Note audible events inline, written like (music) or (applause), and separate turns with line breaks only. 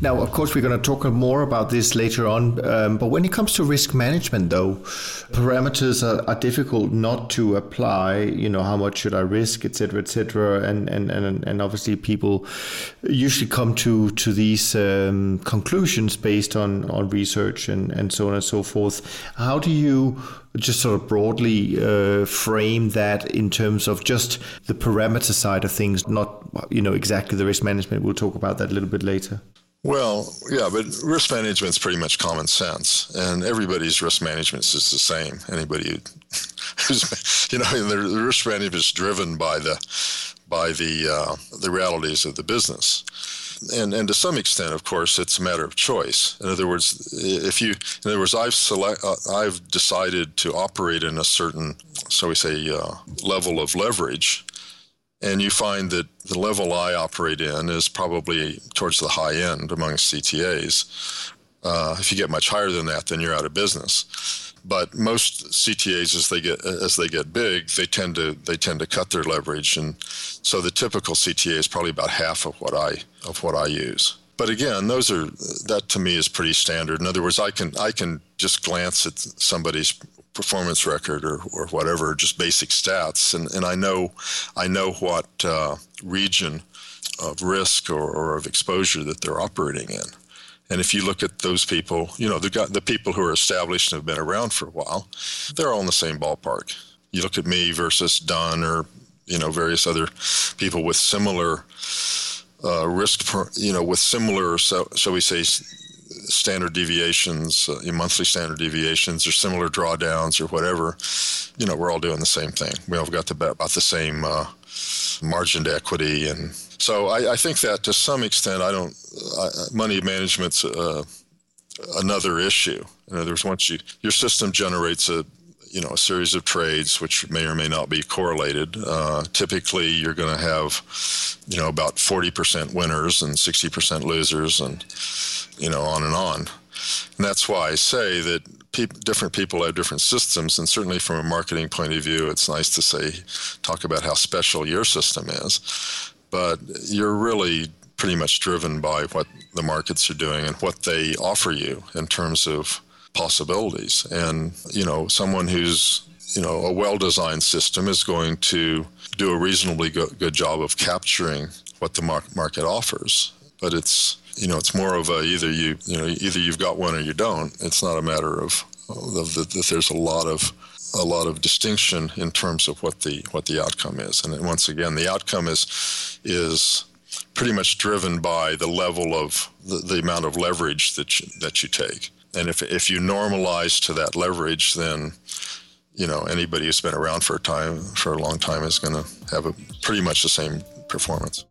Now, of course, we're going to talk more about this later on. Um, but when it comes to risk management, though, parameters are, are, difficult not to apply. You know, how much should I risk, et cetera, et cetera. And and and, and obviously, people usually come to to these um, conclusions based on on research and and so on and so forth. How do you just sort of broadly uh, frame that in terms of just the parameter side of things, not you know exactly the risk management. We'll talk about that a little bit later.
Well, yeah, but risk management is pretty much common sense, and everybody's risk management is the same. Anybody (laughs) who's, you know, the, risk management is driven by the by the uh, the realities of the business and and to some extent, of course, it's a matter of choice. In other words, if you, in other words, I've select, uh, I've decided to operate in a certain, so we say, uh, level of leverage, and you find that the level I operate in is probably towards the high end among CTAs. Uh, if you get much higher than that, then you're out of business. But most CTAs, as they get as they get big, they tend to they tend to cut their leverage, and so the typical CTA is probably about half of what I of what I use. But again, those are that to me is pretty standard. In other words, I can I can just glance at somebody's performance record or, or whatever, just basic stats, and, and I know I know what uh, region of risk or, or of exposure that they're operating in. And if you look at those people, you know, the, the people who are established and have been around for a while, they're all in the same ballpark. You look at me versus Dunn or, you know, various other people with similar uh, risk, per, you know, with similar, so, shall we say, standard deviations, uh, monthly standard deviations, or similar drawdowns, or whatever. You know, we're all doing the same thing. We all got the, about the same uh, margin to equity and so I, I, think that to some extent, I don't. Uh, money management's uh, another issue. In other words, once you your system generates a you know a series of trades which may or may not be correlated. Uh, typically, you're going to have you know about 40% winners and 60% losers, and you know on and on. And that's why I say that different people have different systems, and certainly from a marketing point of view, it's nice to say talk about how special your system is but you're really pretty much driven by what the markets are doing and what they offer you in terms of possibilities. And, you know, someone who's, you know, a well designed system is going to do a reasonably go- good job of capturing what the mar- market offers. But it's, you know, it's more of a either you, you know, either you've got one or you don't. It's not a matter of, of the, that there's a lot of a lot of distinction in terms of what the what the outcome is. And once again, the outcome is is pretty much driven by the level of the, the amount of leverage that you, that you take. And if if you normalize to that leverage, then you know anybody who's been around for a time for a long time is going to have a pretty much the same performance.